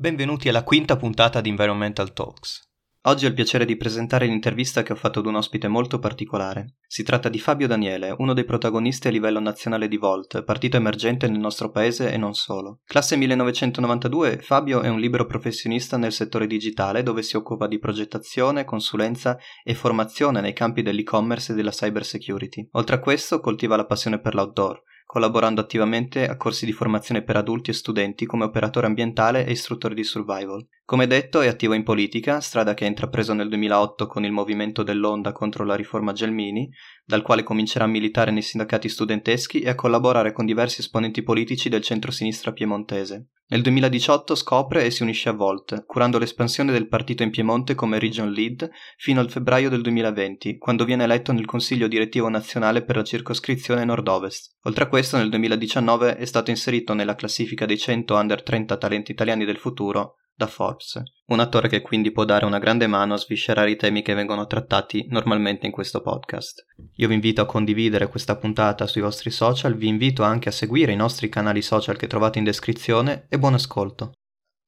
Benvenuti alla quinta puntata di Environmental Talks. Oggi ho il piacere di presentare l'intervista che ho fatto ad un ospite molto particolare. Si tratta di Fabio Daniele, uno dei protagonisti a livello nazionale di Volt, partito emergente nel nostro paese e non solo. Classe 1992, Fabio è un libero professionista nel settore digitale dove si occupa di progettazione, consulenza e formazione nei campi dell'e-commerce e della cyber security. Oltre a questo coltiva la passione per l'outdoor collaborando attivamente a corsi di formazione per adulti e studenti come operatore ambientale e istruttore di survival. Come detto è attivo in politica, strada che ha intrapreso nel 2008 con il movimento dell'Onda contro la riforma Gelmini, dal quale comincerà a militare nei sindacati studenteschi e a collaborare con diversi esponenti politici del centro-sinistra piemontese. Nel 2018 scopre e si unisce a Volt, curando l'espansione del partito in Piemonte come region lead fino al febbraio del 2020, quando viene eletto nel Consiglio direttivo nazionale per la circoscrizione nord-ovest. Oltre a questo, nel 2019 è stato inserito nella classifica dei 100 under 30 talenti italiani del futuro da Forbes, un attore che quindi può dare una grande mano a sviscerare i temi che vengono trattati normalmente in questo podcast. Io vi invito a condividere questa puntata sui vostri social, vi invito anche a seguire i nostri canali social che trovate in descrizione e buon ascolto.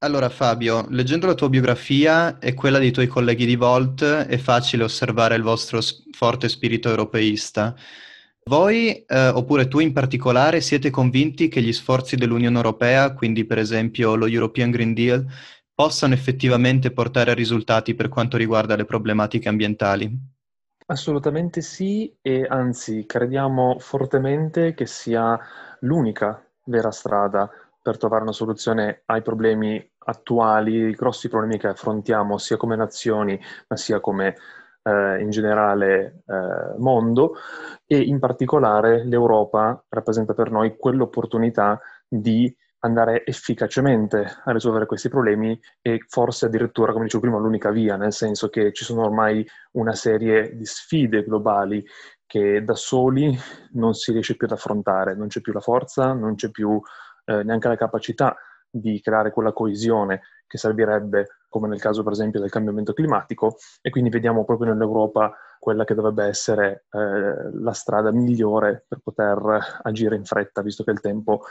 Allora Fabio, leggendo la tua biografia e quella dei tuoi colleghi di Volt è facile osservare il vostro forte spirito europeista. Voi, eh, oppure tu in particolare, siete convinti che gli sforzi dell'Unione Europea, quindi per esempio lo European Green Deal, possano effettivamente portare a risultati per quanto riguarda le problematiche ambientali? Assolutamente sì e anzi crediamo fortemente che sia l'unica vera strada per trovare una soluzione ai problemi attuali, i grossi problemi che affrontiamo sia come nazioni ma sia come eh, in generale eh, mondo e in particolare l'Europa rappresenta per noi quell'opportunità di andare efficacemente a risolvere questi problemi e forse addirittura, come dicevo prima, l'unica via, nel senso che ci sono ormai una serie di sfide globali che da soli non si riesce più ad affrontare, non c'è più la forza, non c'è più eh, neanche la capacità di creare quella coesione che servirebbe, come nel caso per esempio del cambiamento climatico, e quindi vediamo proprio nell'Europa quella che dovrebbe essere eh, la strada migliore per poter agire in fretta, visto che il tempo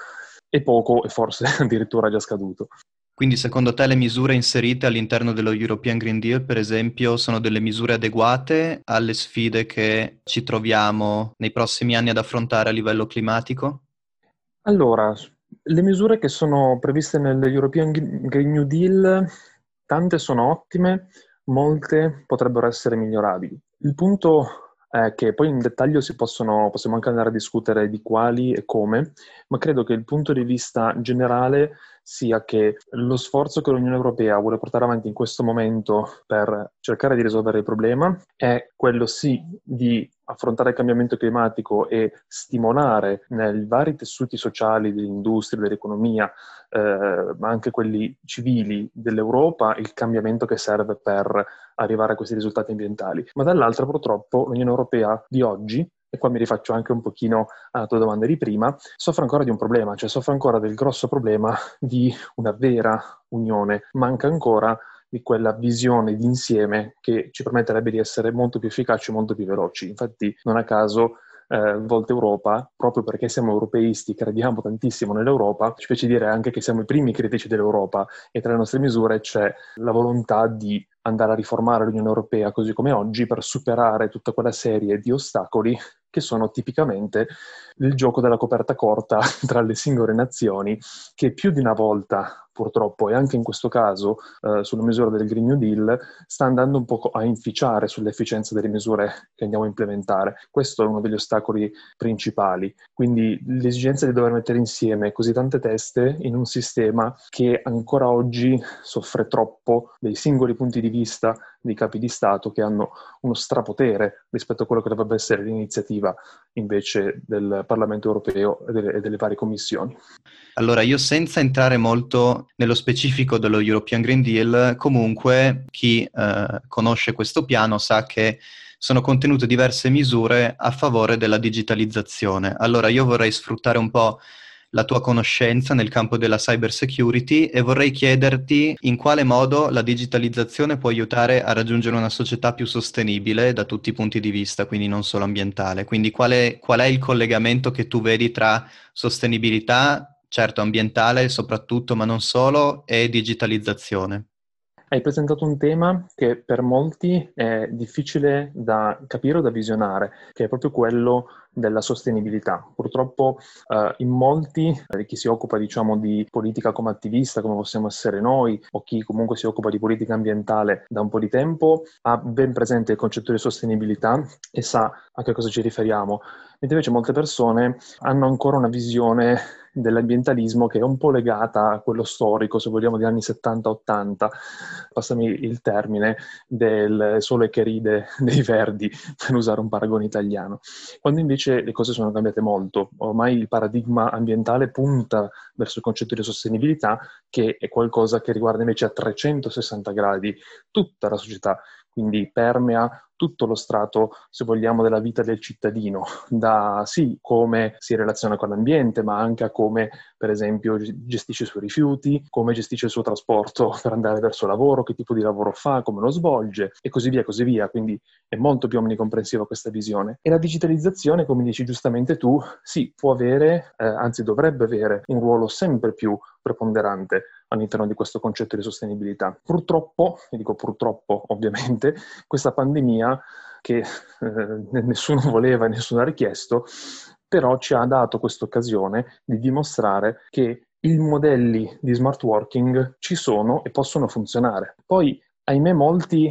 è poco e forse addirittura già scaduto. Quindi secondo te le misure inserite all'interno dello European Green Deal, per esempio, sono delle misure adeguate alle sfide che ci troviamo nei prossimi anni ad affrontare a livello climatico? Allora, le misure che sono previste nell'European Green New Deal, tante sono ottime, molte potrebbero essere migliorabili. Il punto eh, che poi in dettaglio possono, possiamo anche andare a discutere di quali e come, ma credo che il punto di vista generale sia che lo sforzo che l'Unione Europea vuole portare avanti in questo momento per cercare di risolvere il problema è quello sì di affrontare il cambiamento climatico e stimolare nei vari tessuti sociali dell'industria, dell'economia, eh, ma anche quelli civili dell'Europa, il cambiamento che serve per arrivare a questi risultati ambientali. Ma dall'altra purtroppo l'Unione Europea di oggi e qua mi rifaccio anche un pochino alla tua domanda di prima, soffre ancora di un problema, cioè soffre ancora del grosso problema di una vera unione. Manca ancora di quella visione d'insieme che ci permetterebbe di essere molto più efficaci e molto più veloci. Infatti, non a caso, eh, Volta Europa, proprio perché siamo europeisti, crediamo tantissimo nell'Europa, ci piace dire anche che siamo i primi critici dell'Europa e tra le nostre misure c'è la volontà di andare a riformare l'Unione Europea così come oggi per superare tutta quella serie di ostacoli che sono tipicamente il gioco della coperta corta tra le singole nazioni, che più di una volta purtroppo, e anche in questo caso eh, sulla misura del Green New Deal, sta andando un po' a inficiare sull'efficienza delle misure che andiamo a implementare. Questo è uno degli ostacoli principali. Quindi l'esigenza di dover mettere insieme così tante teste in un sistema che ancora oggi soffre troppo dei singoli punti di vista dei capi di Stato che hanno uno strapotere rispetto a quello che dovrebbe essere l'iniziativa invece del Parlamento europeo e delle, delle varie commissioni. Allora, io senza entrare molto nello specifico dello European Green Deal, comunque chi eh, conosce questo piano sa che sono contenute diverse misure a favore della digitalizzazione. Allora, io vorrei sfruttare un po' la tua conoscenza nel campo della cyber security e vorrei chiederti in quale modo la digitalizzazione può aiutare a raggiungere una società più sostenibile da tutti i punti di vista, quindi non solo ambientale. Quindi qual è, qual è il collegamento che tu vedi tra sostenibilità, certo ambientale soprattutto, ma non solo, e digitalizzazione. Hai presentato un tema che per molti è difficile da capire o da visionare, che è proprio quello della sostenibilità. Purtroppo eh, in molti, eh, chi si occupa diciamo di politica come attivista, come possiamo essere noi, o chi comunque si occupa di politica ambientale da un po' di tempo, ha ben presente il concetto di sostenibilità e sa a che cosa ci riferiamo. Mentre invece molte persone hanno ancora una visione dell'ambientalismo che è un po' legata a quello storico, se vogliamo, degli anni 70-80, passami il termine, del sole che ride dei verdi, per usare un paragone italiano. Quando invece le cose sono cambiate molto, ormai il paradigma ambientale punta verso il concetto di sostenibilità, che è qualcosa che riguarda invece a 360 gradi tutta la società, quindi permea tutto lo strato, se vogliamo, della vita del cittadino, da sì come si relaziona con l'ambiente, ma anche a come, per esempio, gestisce i suoi rifiuti, come gestisce il suo trasporto per andare verso lavoro, che tipo di lavoro fa, come lo svolge e così via, così via. Quindi è molto più omnicomprensiva questa visione. E la digitalizzazione, come dici giustamente tu, sì, può avere, eh, anzi dovrebbe avere, un ruolo sempre più preponderante all'interno di questo concetto di sostenibilità. Purtroppo, e dico purtroppo ovviamente, questa pandemia che eh, nessuno voleva e nessuno ha richiesto, però ci ha dato questa occasione di dimostrare che i modelli di smart working ci sono e possono funzionare. Poi, ahimè, molti,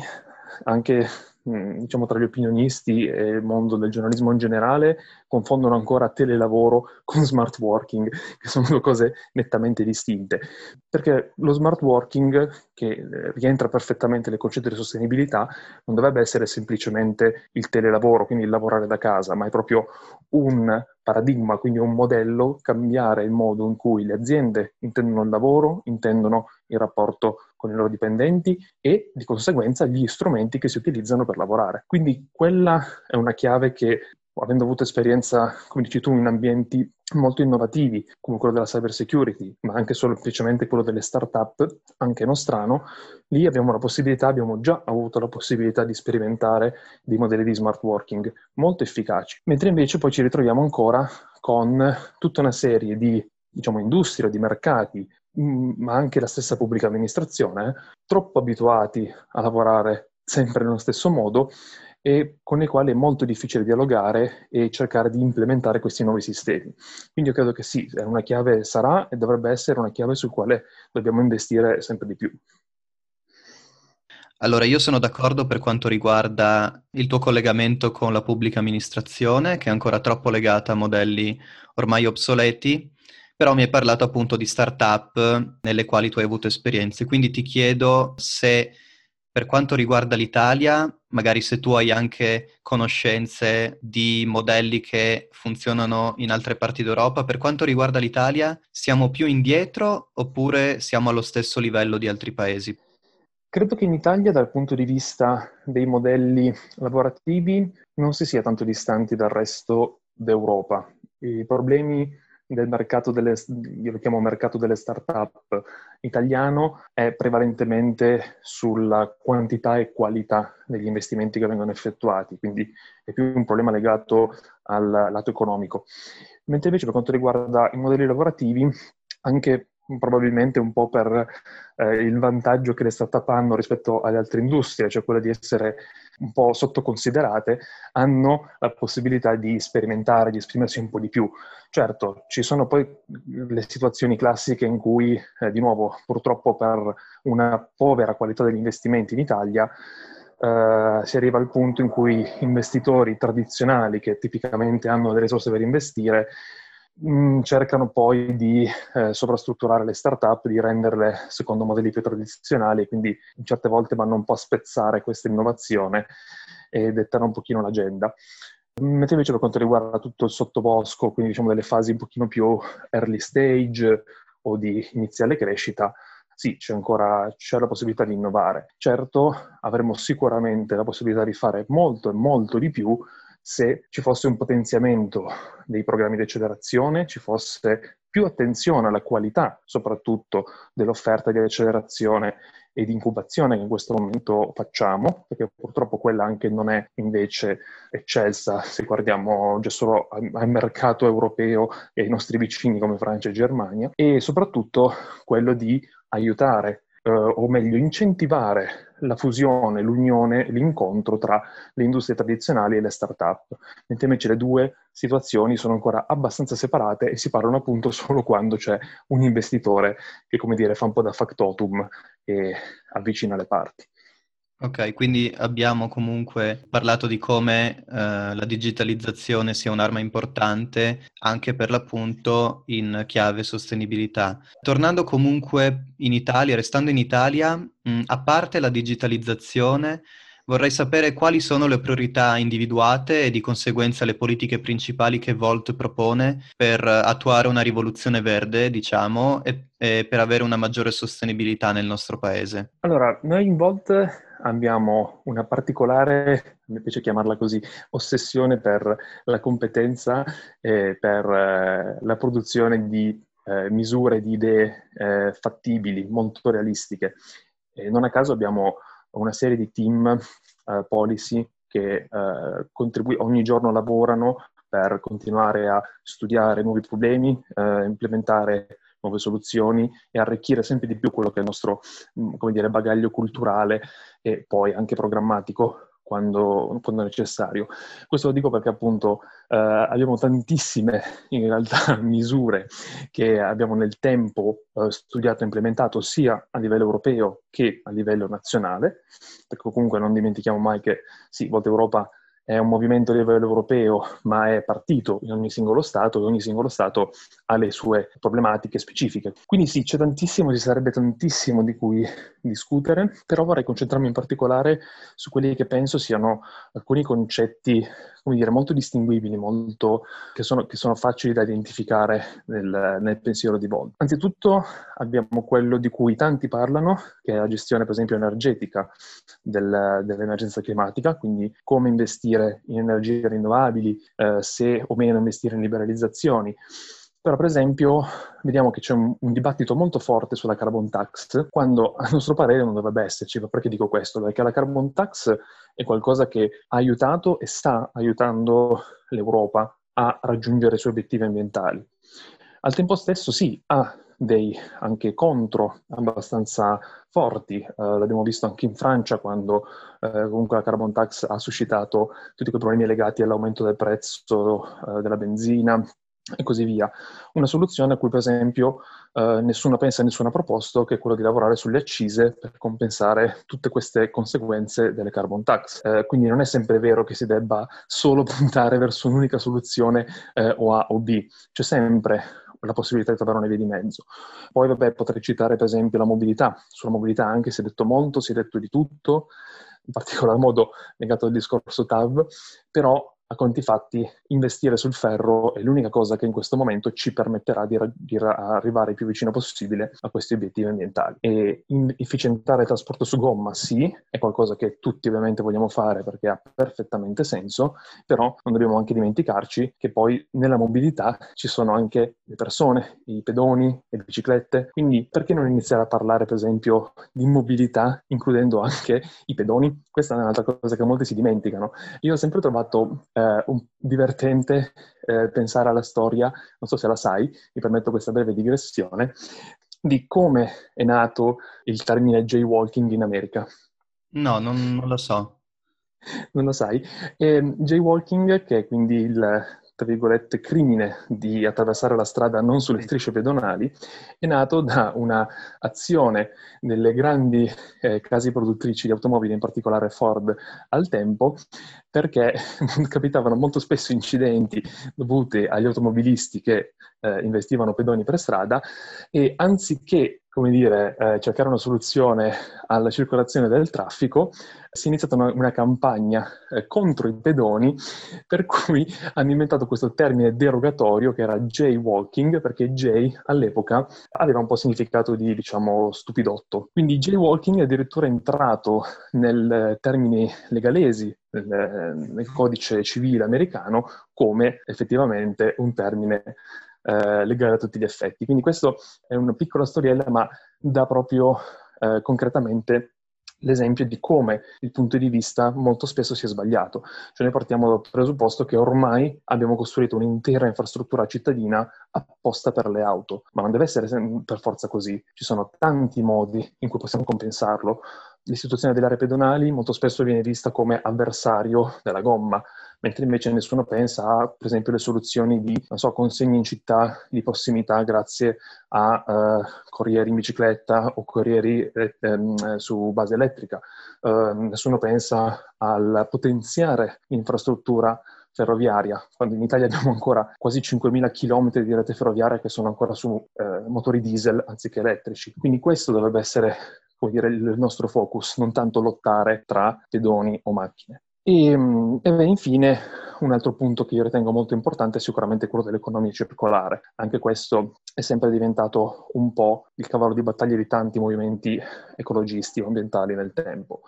anche diciamo tra gli opinionisti e il mondo del giornalismo in generale confondono ancora telelavoro con smart working, che sono due cose nettamente distinte. Perché lo smart working, che eh, rientra perfettamente nel concetto di sostenibilità, non dovrebbe essere semplicemente il telelavoro, quindi il lavorare da casa, ma è proprio un paradigma, quindi un modello, cambiare il modo in cui le aziende intendono il lavoro, intendono il rapporto con i loro dipendenti e di conseguenza gli strumenti che si utilizzano per lavorare. Quindi quella è una chiave che avendo avuto esperienza, come dici tu, in ambienti molto innovativi, come quello della cyber security, ma anche semplicemente quello delle start-up, anche nostrano, lì abbiamo la possibilità, abbiamo già avuto la possibilità di sperimentare dei modelli di smart working molto efficaci. Mentre invece poi ci ritroviamo ancora con tutta una serie di diciamo, industrie, di mercati, ma anche la stessa pubblica amministrazione, troppo abituati a lavorare sempre nello stesso modo e con i quali è molto difficile dialogare e cercare di implementare questi nuovi sistemi. Quindi io credo che sì, una chiave sarà e dovrebbe essere una chiave sul quale dobbiamo investire sempre di più. Allora, io sono d'accordo per quanto riguarda il tuo collegamento con la pubblica amministrazione, che è ancora troppo legata a modelli ormai obsoleti, però mi hai parlato appunto di startup nelle quali tu hai avuto esperienze, quindi ti chiedo se per quanto riguarda l'Italia, magari se tu hai anche conoscenze di modelli che funzionano in altre parti d'Europa, per quanto riguarda l'Italia, siamo più indietro oppure siamo allo stesso livello di altri paesi? Credo che in Italia, dal punto di vista dei modelli lavorativi, non si sia tanto distanti dal resto d'Europa. I problemi del mercato delle, io lo chiamo mercato delle start-up italiano, è prevalentemente sulla quantità e qualità degli investimenti che vengono effettuati, quindi è più un problema legato al lato economico. Mentre invece per quanto riguarda i modelli lavorativi, anche probabilmente un po' per eh, il vantaggio che le start-up hanno rispetto alle altre industrie, cioè quella di essere un po' sottoconsiderate, hanno la possibilità di sperimentare, di esprimersi un po' di più. Certo, ci sono poi le situazioni classiche in cui, eh, di nuovo, purtroppo per una povera qualità degli investimenti in Italia, Uh, si arriva al punto in cui investitori tradizionali che tipicamente hanno le risorse per investire mm, cercano poi di eh, sovrastrutturare le start-up, di renderle secondo modelli più tradizionali, quindi certe volte vanno un po' a spezzare questa innovazione e dettano un pochino l'agenda. Mentre invece per quanto riguarda tutto il sottobosco, quindi diciamo delle fasi un pochino più early stage o di iniziale crescita, sì, c'è ancora c'è la possibilità di innovare. Certo, avremo sicuramente la possibilità di fare molto e molto di più se ci fosse un potenziamento dei programmi di accelerazione, ci fosse più attenzione alla qualità soprattutto dell'offerta di accelerazione e di incubazione che in questo momento facciamo, perché purtroppo quella anche non è invece eccelsa se guardiamo già solo al mercato europeo e ai nostri vicini come Francia e Germania, e soprattutto quello di aiutare eh, o meglio incentivare la fusione, l'unione, l'incontro tra le industrie tradizionali e le start-up, mentre invece le due situazioni sono ancora abbastanza separate e si parlano appunto solo quando c'è un investitore che, come dire, fa un po' da factotum e avvicina le parti. Ok, quindi abbiamo comunque parlato di come eh, la digitalizzazione sia un'arma importante anche per l'appunto in chiave sostenibilità. Tornando comunque in Italia, restando in Italia, mh, a parte la digitalizzazione, vorrei sapere quali sono le priorità individuate e di conseguenza le politiche principali che Volt propone per attuare una rivoluzione verde, diciamo, e, e per avere una maggiore sostenibilità nel nostro paese. Allora, noi in Volt abbiamo una particolare, mi piace chiamarla così, ossessione per la competenza e per eh, la produzione di eh, misure, di idee eh, fattibili, molto realistiche. E non a caso abbiamo una serie di team eh, policy che eh, contribu- ogni giorno lavorano per continuare a studiare nuovi problemi, eh, implementare nuove soluzioni e arricchire sempre di più quello che è il nostro mm, dire, bagaglio culturale e poi anche programmatico quando, quando, necessario. Questo lo dico perché appunto eh, abbiamo tantissime in realtà misure che abbiamo nel tempo eh, studiato e implementato sia a livello europeo che a livello nazionale, perché comunque non dimentichiamo mai che sì, Volta Europa è un movimento a livello europeo, ma è partito in ogni singolo Stato e ogni singolo Stato ha le sue problematiche specifiche. Quindi sì, c'è tantissimo, ci sarebbe tantissimo di cui discutere, però vorrei concentrarmi in particolare su quelli che penso siano alcuni concetti, come dire, molto distinguibili, molto, che, sono, che sono facili da identificare nel, nel pensiero di Bond. Anzitutto abbiamo quello di cui tanti parlano, che è la gestione, per esempio, energetica del, dell'emergenza climatica, quindi come investire in energie rinnovabili, eh, se o meno investire in liberalizzazioni. Però, per esempio, vediamo che c'è un, un, dibattito molto forte sulla carbon tax, quando a nostro parere non dovrebbe esserci. Perché dico questo? Perché la carbon tax è qualcosa che ha aiutato e sta aiutando l'Europa a raggiungere i suoi obiettivi ambientali. Al tempo stesso, sì, ha dei anche contro abbastanza forti. Eh, l'abbiamo visto anche in Francia quando eh, comunque la carbon tax ha suscitato tutti quei problemi legati all'aumento del prezzo eh, della benzina e così via. Una soluzione a cui per esempio eh, nessuno pensa e nessuno ha proposto, che è quello di lavorare sulle accise per compensare tutte queste conseguenze delle carbon tax. Eh, quindi non è sempre vero che si debba solo puntare verso un'unica soluzione eh, o A o B, c'è sempre la possibilità di trovare una via di mezzo. Poi, vabbè, potrei citare per esempio la mobilità. Sulla mobilità anche si è detto molto, si è detto di tutto, in particolar modo legato al discorso TAV, però a conti fatti, investire sul ferro è l'unica cosa che in questo momento ci permetterà di, ra- di ra- arrivare il più vicino possibile a questi obiettivi ambientali. E in- efficientare il trasporto su gomma, sì, è qualcosa che tutti ovviamente vogliamo fare perché ha perfettamente senso, però non dobbiamo anche dimenticarci che poi nella mobilità ci sono anche le persone, i pedoni, le biciclette. Quindi perché non iniziare a parlare, per esempio, di mobilità includendo anche i pedoni? Questa è un'altra cosa che molti si dimenticano. Io ho sempre trovato eh, un, divertente eh, pensare alla storia, non so se la sai, mi permetto questa breve digressione, di come è nato il termine jaywalking in America. No, non, non lo so. Non lo sai? Eh, jaywalking, che è quindi il tra virgolette, crimine di attraversare la strada non sulle strisce pedonali, è nato da un'azione delle grandi eh, case produttrici di automobili, in particolare Ford, al tempo, perché capitavano molto spesso incidenti dovuti agli automobilisti che eh, investivano pedoni per strada e anziché come dire, eh, cercare una soluzione alla circolazione del traffico, si è iniziata una, una campagna eh, contro i pedoni, per cui hanno inventato questo termine derogatorio che era jaywalking, perché jay all'epoca aveva un po' significato di, diciamo, stupidotto. Quindi jaywalking è addirittura entrato nel termini legalesi nel, nel codice civile americano come effettivamente un termine eh, legale a tutti gli effetti. Quindi questo è una piccola storiella, ma dà proprio eh, concretamente l'esempio di come il punto di vista molto spesso sia sbagliato. Cioè noi partiamo dal presupposto che ormai abbiamo costruito un'intera infrastruttura cittadina apposta per le auto, ma non deve essere per forza così. Ci sono tanti modi in cui possiamo compensarlo. L'istituzione delle aree pedonali molto spesso viene vista come avversario della gomma, mentre invece nessuno pensa a, per esempio, le soluzioni di, so, consegne in città di prossimità grazie a uh, corrieri in bicicletta o corrieri eh, ehm, su base elettrica. Uh, nessuno pensa al potenziare l'infrastruttura ferroviaria, quando in Italia abbiamo ancora quasi 5.000 km di rete ferroviaria che sono ancora su eh, motori diesel anziché elettrici. Quindi questo dovrebbe essere come dire, il nostro focus, non tanto lottare tra pedoni o macchine. E, mm, e beh, infine, un altro punto che io ritengo molto importante è sicuramente quello dell'economia circolare. Anche questo è sempre diventato un po' il cavallo di battaglia di tanti movimenti ecologisti o ambientali nel tempo.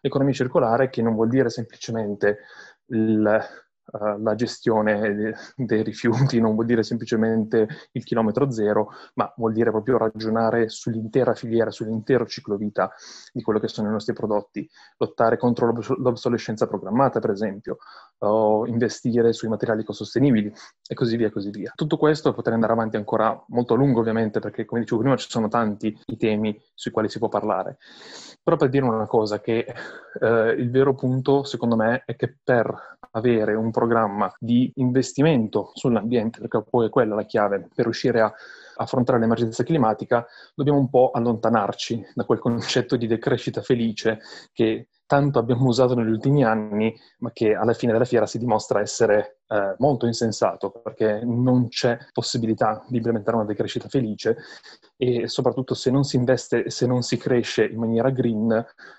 Economia circolare che non vuol dire semplicemente il uh, la gestione de- dei rifiuti non vuol dire semplicemente il chilometro zero, ma vuol dire proprio ragionare sull'intera filiera, sull'intero ciclo vita di quello che sono i nostri prodotti, lottare contro l'obs- l'obsolescenza programmata, per esempio, o investire sui materiali ecosostenibili e così via, così via. Tutto questo potrei andare avanti ancora molto a lungo, ovviamente, perché come dicevo prima ci sono tanti i temi sui quali si può parlare. Però per dire una cosa, che eh, il vero punto, secondo me, è che per avere un programma di investimento sull'ambiente, perché poi è quella la chiave per riuscire a affrontare l'emergenza climatica, dobbiamo un po' allontanarci da quel concetto di decrescita felice che tanto abbiamo usato negli ultimi anni, ma che alla fine della fiera si dimostra essere eh, molto insensato, perché non c'è possibilità di implementare una decrescita felice e soprattutto se non si investe se non si cresce in maniera green,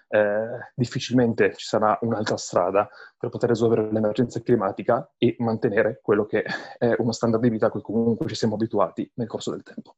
eh, difficilmente ci sarà un'altra strada per poter risolvere l'emergenza climatica e mantenere quello che è uno standard di vita a cui comunque ci siamo abituati nel corso del tempo.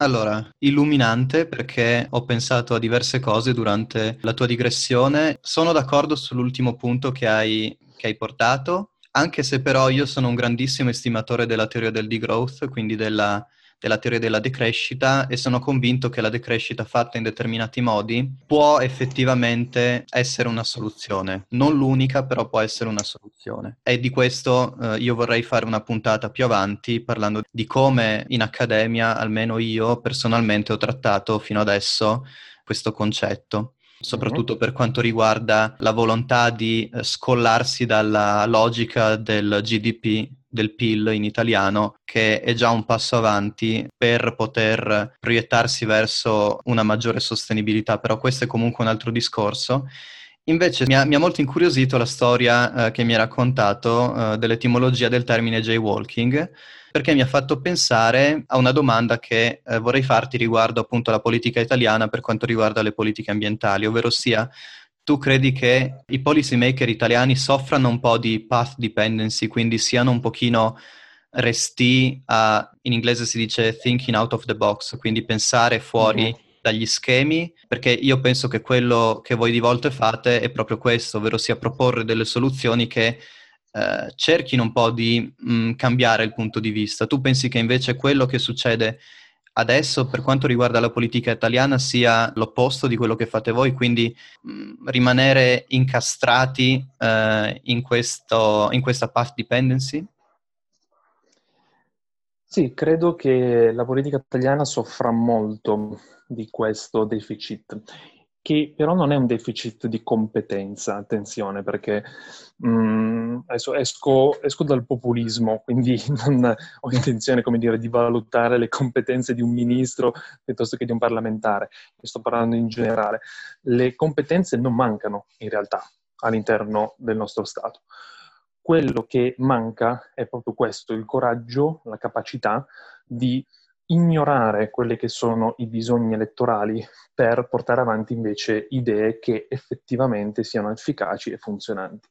Allora, illuminante perché ho pensato a diverse cose durante la tua digressione. Sono d'accordo sull'ultimo punto che hai, che hai portato, anche se però io sono un grandissimo estimatore della teoria del degrowth, quindi della della teoria della decrescita e sono convinto che la decrescita fatta in determinati modi può effettivamente essere una soluzione. Non l'unica, però può essere una soluzione. E di questo eh, io vorrei fare una puntata più avanti parlando di come in accademia, almeno io personalmente, ho trattato fino adesso questo concetto soprattutto per quanto riguarda la volontà di eh, scollarsi dalla logica del GDP del PIL in italiano, che è già un passo avanti per poter proiettarsi verso una maggiore sostenibilità, però questo è comunque un altro discorso. Invece mi ha, mi ha molto incuriosito la storia eh, che mi ha raccontato eh, dell'etimologia del termine jaywalking, perché mi ha fatto pensare a una domanda che eh, vorrei farti riguardo appunto alla politica italiana per quanto riguarda le politiche ambientali, ovvero sia tu credi che i policy maker italiani soffrano un po' di path dependency, quindi siano un pochino resti a, in inglese si dice thinking out of the box, quindi pensare fuori mm-hmm. dagli schemi, perché io penso che quello che voi di volte fate è proprio questo, ovvero sia proporre delle soluzioni che eh, cerchino un po' di mh, mm, cambiare il punto di vista. Tu pensi che invece quello che succede adesso per quanto riguarda la politica italiana sia l'opposto di quello che fate voi, quindi mh, rimanere incastrati eh, in, questo, in questa path dependency? Sì, credo che la politica italiana soffra molto di questo deficit che però non è un deficit di competenza, attenzione, perché mh, adesso esco, esco, dal populismo, quindi non ho intenzione, come dire, di valutare le competenze di un ministro piuttosto che di un parlamentare, sto parlando in generale. Le competenze non mancano in realtà all'interno del nostro Stato. Quello che manca è proprio questo, il coraggio, la capacità di ignorare quelli che sono i bisogni elettorali per portare avanti invece idee che effettivamente siano efficaci e funzionanti.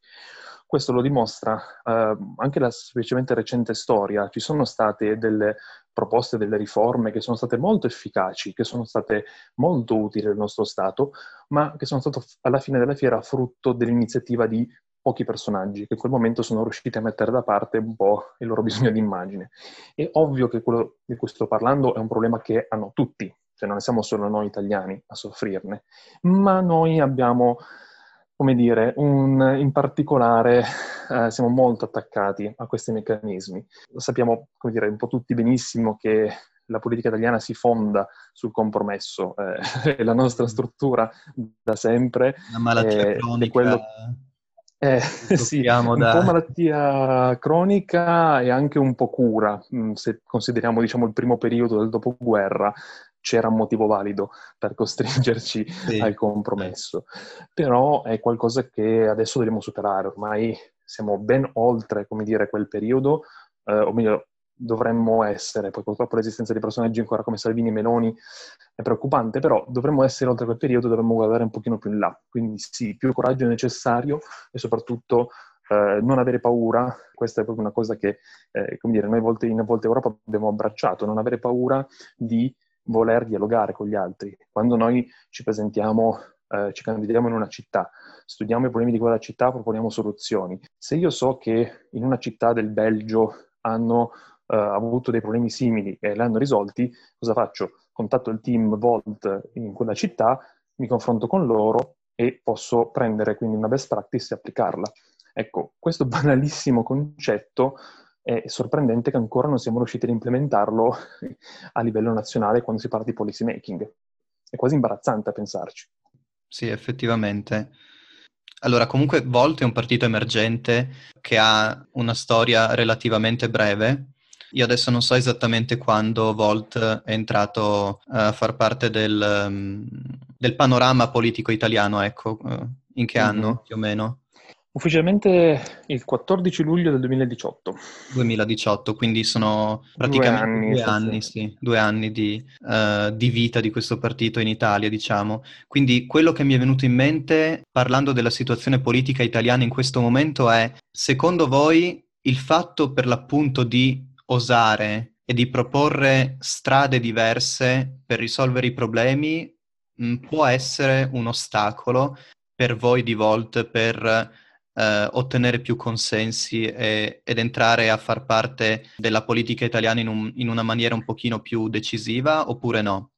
Questo lo dimostra eh, anche la semplicemente recente storia. Ci sono state delle proposte, delle riforme che sono state molto efficaci, che sono state molto utili al nostro Stato, ma che sono state alla fine della fiera frutto dell'iniziativa di pochi personaggi che in quel momento sono riusciti a mettere da parte un po' il loro bisogno di immagine. È ovvio che quello di cui sto parlando è un problema che hanno tutti, cioè non siamo solo noi italiani a soffrirne, ma noi abbiamo, come dire, un, in particolare eh, siamo molto attaccati a questi meccanismi. Sappiamo, come dire, un po' tutti benissimo che la politica italiana si fonda sul compromesso, eh, è la nostra struttura da sempre. La malattia eh, cronica. Quello... Eh, sì, da... un po' malattia cronica e anche un po' cura, mm, se consideriamo diciamo, il primo periodo del dopoguerra, c'era un motivo valido per costringerci sì. al compromesso. Però è qualcosa che adesso dobbiamo superare, ormai siamo ben oltre, come dire, quel periodo, eh, o meglio, dovremmo essere, poi purtroppo l'esistenza di personaggi ancora come Salvini e Meloni è preoccupante, però dovremmo essere oltre quel periodo, dovremmo guardare un pochino più in là. Quindi sì, più coraggio è necessario e soprattutto eh, non avere paura, questa è proprio una cosa che, eh, come dire, noi volte, in Volte Europa abbiamo abbracciato, non avere paura di voler dialogare con gli altri. Quando noi ci presentiamo, eh, ci candidiamo in una città, studiamo i problemi di quella città, proponiamo soluzioni. Se io so che in una città del Belgio hanno uh, avuto dei problemi simili e li hanno risolti, cosa faccio? Contatto il team Volt in quella città, mi confronto con loro e posso prendere quindi una best practice e applicarla. Ecco, questo banalissimo concetto è sorprendente che ancora non siamo riusciti ad implementarlo a livello nazionale quando si parla di policy making. È quasi imbarazzante a pensarci. Sì, effettivamente. Allora, comunque Volt è un partito emergente che ha una storia relativamente breve io adesso non so esattamente quando Volt è entrato eh, a far parte del, um, del panorama politico italiano, ecco, uh, in che mm-hmm. anno più o meno? Ufficialmente il 14 luglio del 2018. 2018, quindi sono praticamente due anni, due anni, sì, due anni di, uh, di, vita di questo partito in Italia, diciamo. Quindi quello che mi è venuto in mente parlando della situazione politica italiana in questo momento è, secondo voi, il fatto per l'appunto di osare e di proporre strade diverse per risolvere i problemi mh, mm, può essere un ostacolo per voi di Volt per eh, ottenere più consensi e, ed entrare a far parte della politica italiana in, un, in una maniera un pochino più decisiva oppure no?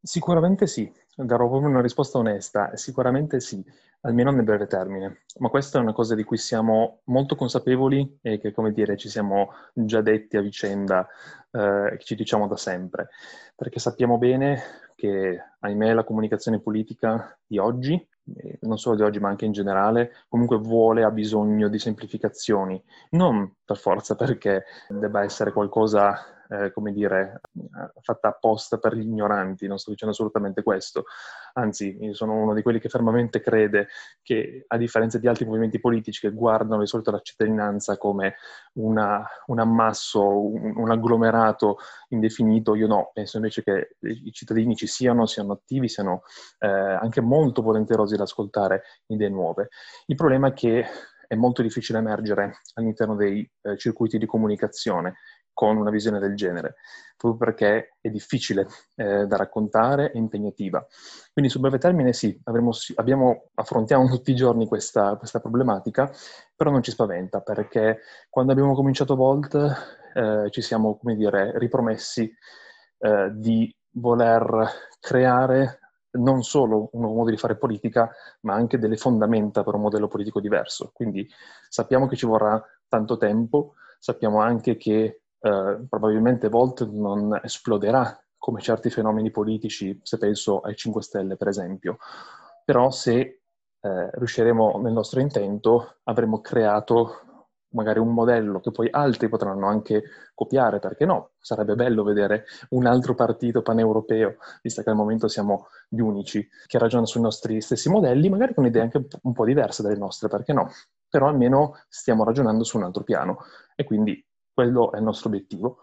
Sicuramente sì, darò proprio una risposta onesta, sicuramente sì almeno nel breve termine. Ma questa è una cosa di cui siamo molto consapevoli e che, come dire, ci siamo già detti a vicenda, eh, che ci diciamo da sempre, perché sappiamo bene che, ahimè, la comunicazione politica di oggi, non solo di oggi ma anche in generale, comunque vuole, ha bisogno di semplificazioni, non per forza perché debba essere qualcosa eh, come dire, fatta apposta per gli ignoranti, non sto dicendo assolutamente questo. Anzi, io sono uno di quelli che fermamente crede che, a differenza di altri movimenti politici che guardano di solito la cittadinanza come una, un ammasso, un, un, agglomerato indefinito, io no, penso invece che i cittadini ci siano, siano attivi, siano eh, anche molto volenterosi ad ascoltare idee nuove. Il problema è che è molto difficile emergere all'interno dei eh, circuiti di comunicazione con una visione del genere, proprio perché è difficile eh, da raccontare e impegnativa. Quindi su breve termine sì, avremo, abbiamo, affrontiamo tutti i giorni questa, questa, problematica, però non ci spaventa perché quando abbiamo cominciato Volt eh, ci siamo, come dire, ripromessi eh, di voler creare non solo un nuovo modo di fare politica, ma anche delle fondamenta per un modello politico diverso. Quindi sappiamo che ci vorrà tanto tempo, sappiamo anche che eh, probabilmente Volt non esploderà come certi fenomeni politici, se penso ai 5 Stelle per esempio, però se eh, riusciremo nel nostro intento avremo creato magari un modello che poi altri potranno anche copiare, perché no? Sarebbe bello vedere un altro partito paneuropeo, visto che al momento siamo gli unici che ragionano sui nostri stessi modelli, magari con idee anche un po' diverse dalle nostre, perché no? Però almeno stiamo ragionando su un altro piano e quindi quello è il nostro obiettivo.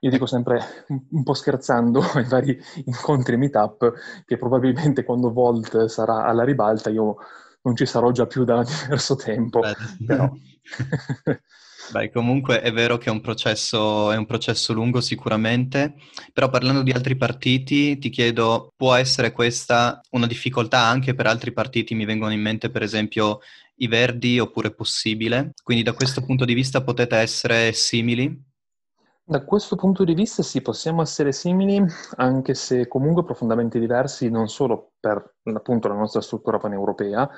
Io dico sempre, un po' scherzando, ai vari incontri e meetup, che probabilmente quando Volt sarà alla ribalta io non ci sarò già più da diverso tempo. Beh, però... Beh, comunque è vero che è un, processo, è un processo lungo sicuramente, però parlando di altri partiti ti chiedo, può essere questa una difficoltà anche per altri partiti? Mi vengono in mente per esempio i Verdi oppure possibile? Quindi da questo punto di vista potete essere simili? Da questo punto di vista sì, possiamo essere simili, anche se comunque profondamente diversi, non solo per appunto la nostra struttura paneuropea,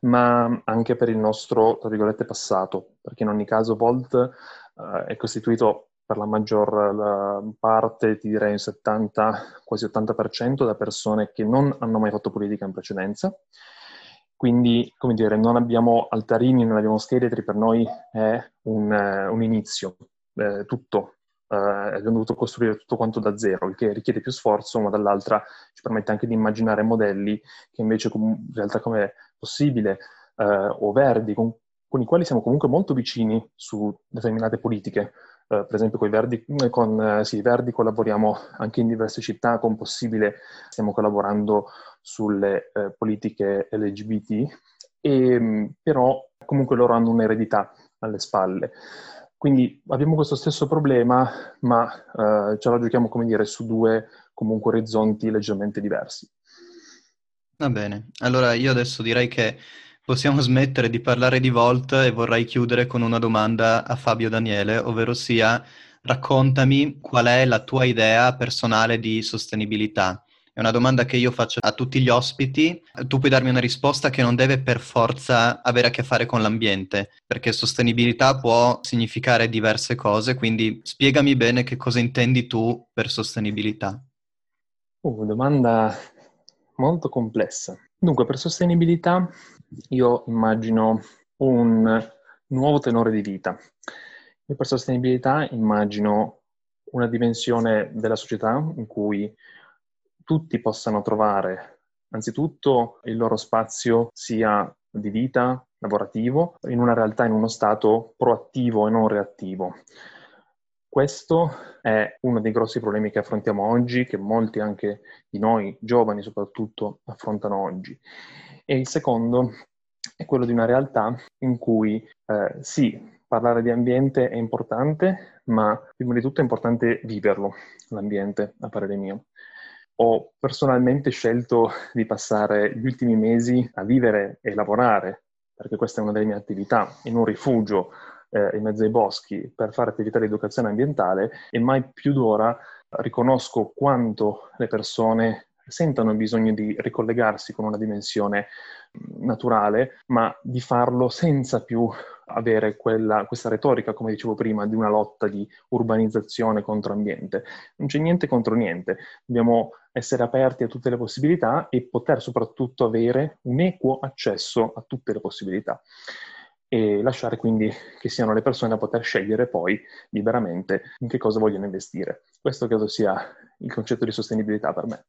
ma anche per il nostro, tra virgolette, passato, perché in ogni caso Volt eh, è costituito per la maggior la parte, ti direi un 70, quasi 80% da persone che non hanno mai fatto politica in precedenza. Quindi, come dire, non abbiamo altarini, non abbiamo scheletri, per noi è un, un inizio, eh, tutto eh, abbiamo dovuto costruire tutto quanto da zero, il che richiede più sforzo, ma dall'altra ci permette anche di immaginare modelli che invece in realtà come possibile eh, o verdi, con, con, i quali siamo comunque molto vicini su determinate politiche. Uh, per esempio con i Verdi, con, sì, Verdi collaboriamo anche in diverse città, con Possibile stiamo collaborando sulle uh, politiche LGBT, e, però comunque loro hanno un'eredità alle spalle. Quindi abbiamo questo stesso problema, ma eh, ce la giochiamo, come dire, su due comunque orizzonti leggermente diversi. Va bene, allora io adesso direi che possiamo smettere di parlare di Volt e vorrei chiudere con una domanda a Fabio Daniele, ovvero sia raccontami qual è la tua idea personale di sostenibilità. È una domanda che io faccio a tutti gli ospiti. Tu puoi darmi una risposta che non deve per forza avere a che fare con l'ambiente, perché sostenibilità può significare diverse cose, quindi spiegami bene che cosa intendi tu per sostenibilità. Uh, domanda molto complessa. Dunque, per sostenibilità io immagino un nuovo tenore di vita. Io per sostenibilità immagino una dimensione della società in cui tutti possano trovare anzitutto il loro spazio sia di vita, lavorativo, in una realtà, in uno stato proattivo e non reattivo. Questo è uno dei grossi problemi che affrontiamo oggi, che molti anche di noi, giovani soprattutto, affrontano oggi. E il secondo è quello di una realtà in cui eh, sì, parlare di ambiente è importante, ma prima di tutto è importante viverlo, l'ambiente, a parere mio ho personalmente scelto di passare gli ultimi mesi a vivere e lavorare, perché questa è una delle mie attività, in un rifugio eh, in mezzo ai boschi per fare attività di educazione ambientale e mai più d'ora riconosco quanto le persone sentono bisogno di ricollegarsi con una dimensione naturale, ma di farlo senza più avere quella, questa retorica, come dicevo prima, di una lotta di urbanizzazione contro ambiente. Non c'è niente contro niente, dobbiamo essere aperti a tutte le possibilità e poter soprattutto avere un equo accesso a tutte le possibilità e lasciare quindi che siano le persone a poter scegliere poi liberamente in che cosa vogliono investire. Questo credo sia il concetto di sostenibilità per me.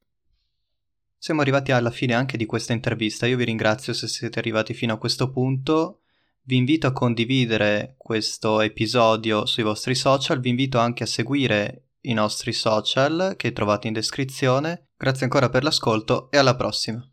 Siamo arrivati alla fine anche di questa intervista. Io vi ringrazio se siete arrivati fino a questo punto. Vi invito a condividere questo episodio sui vostri social. Vi invito anche a seguire i nostri social che trovate in descrizione. Grazie ancora per l'ascolto e alla prossima.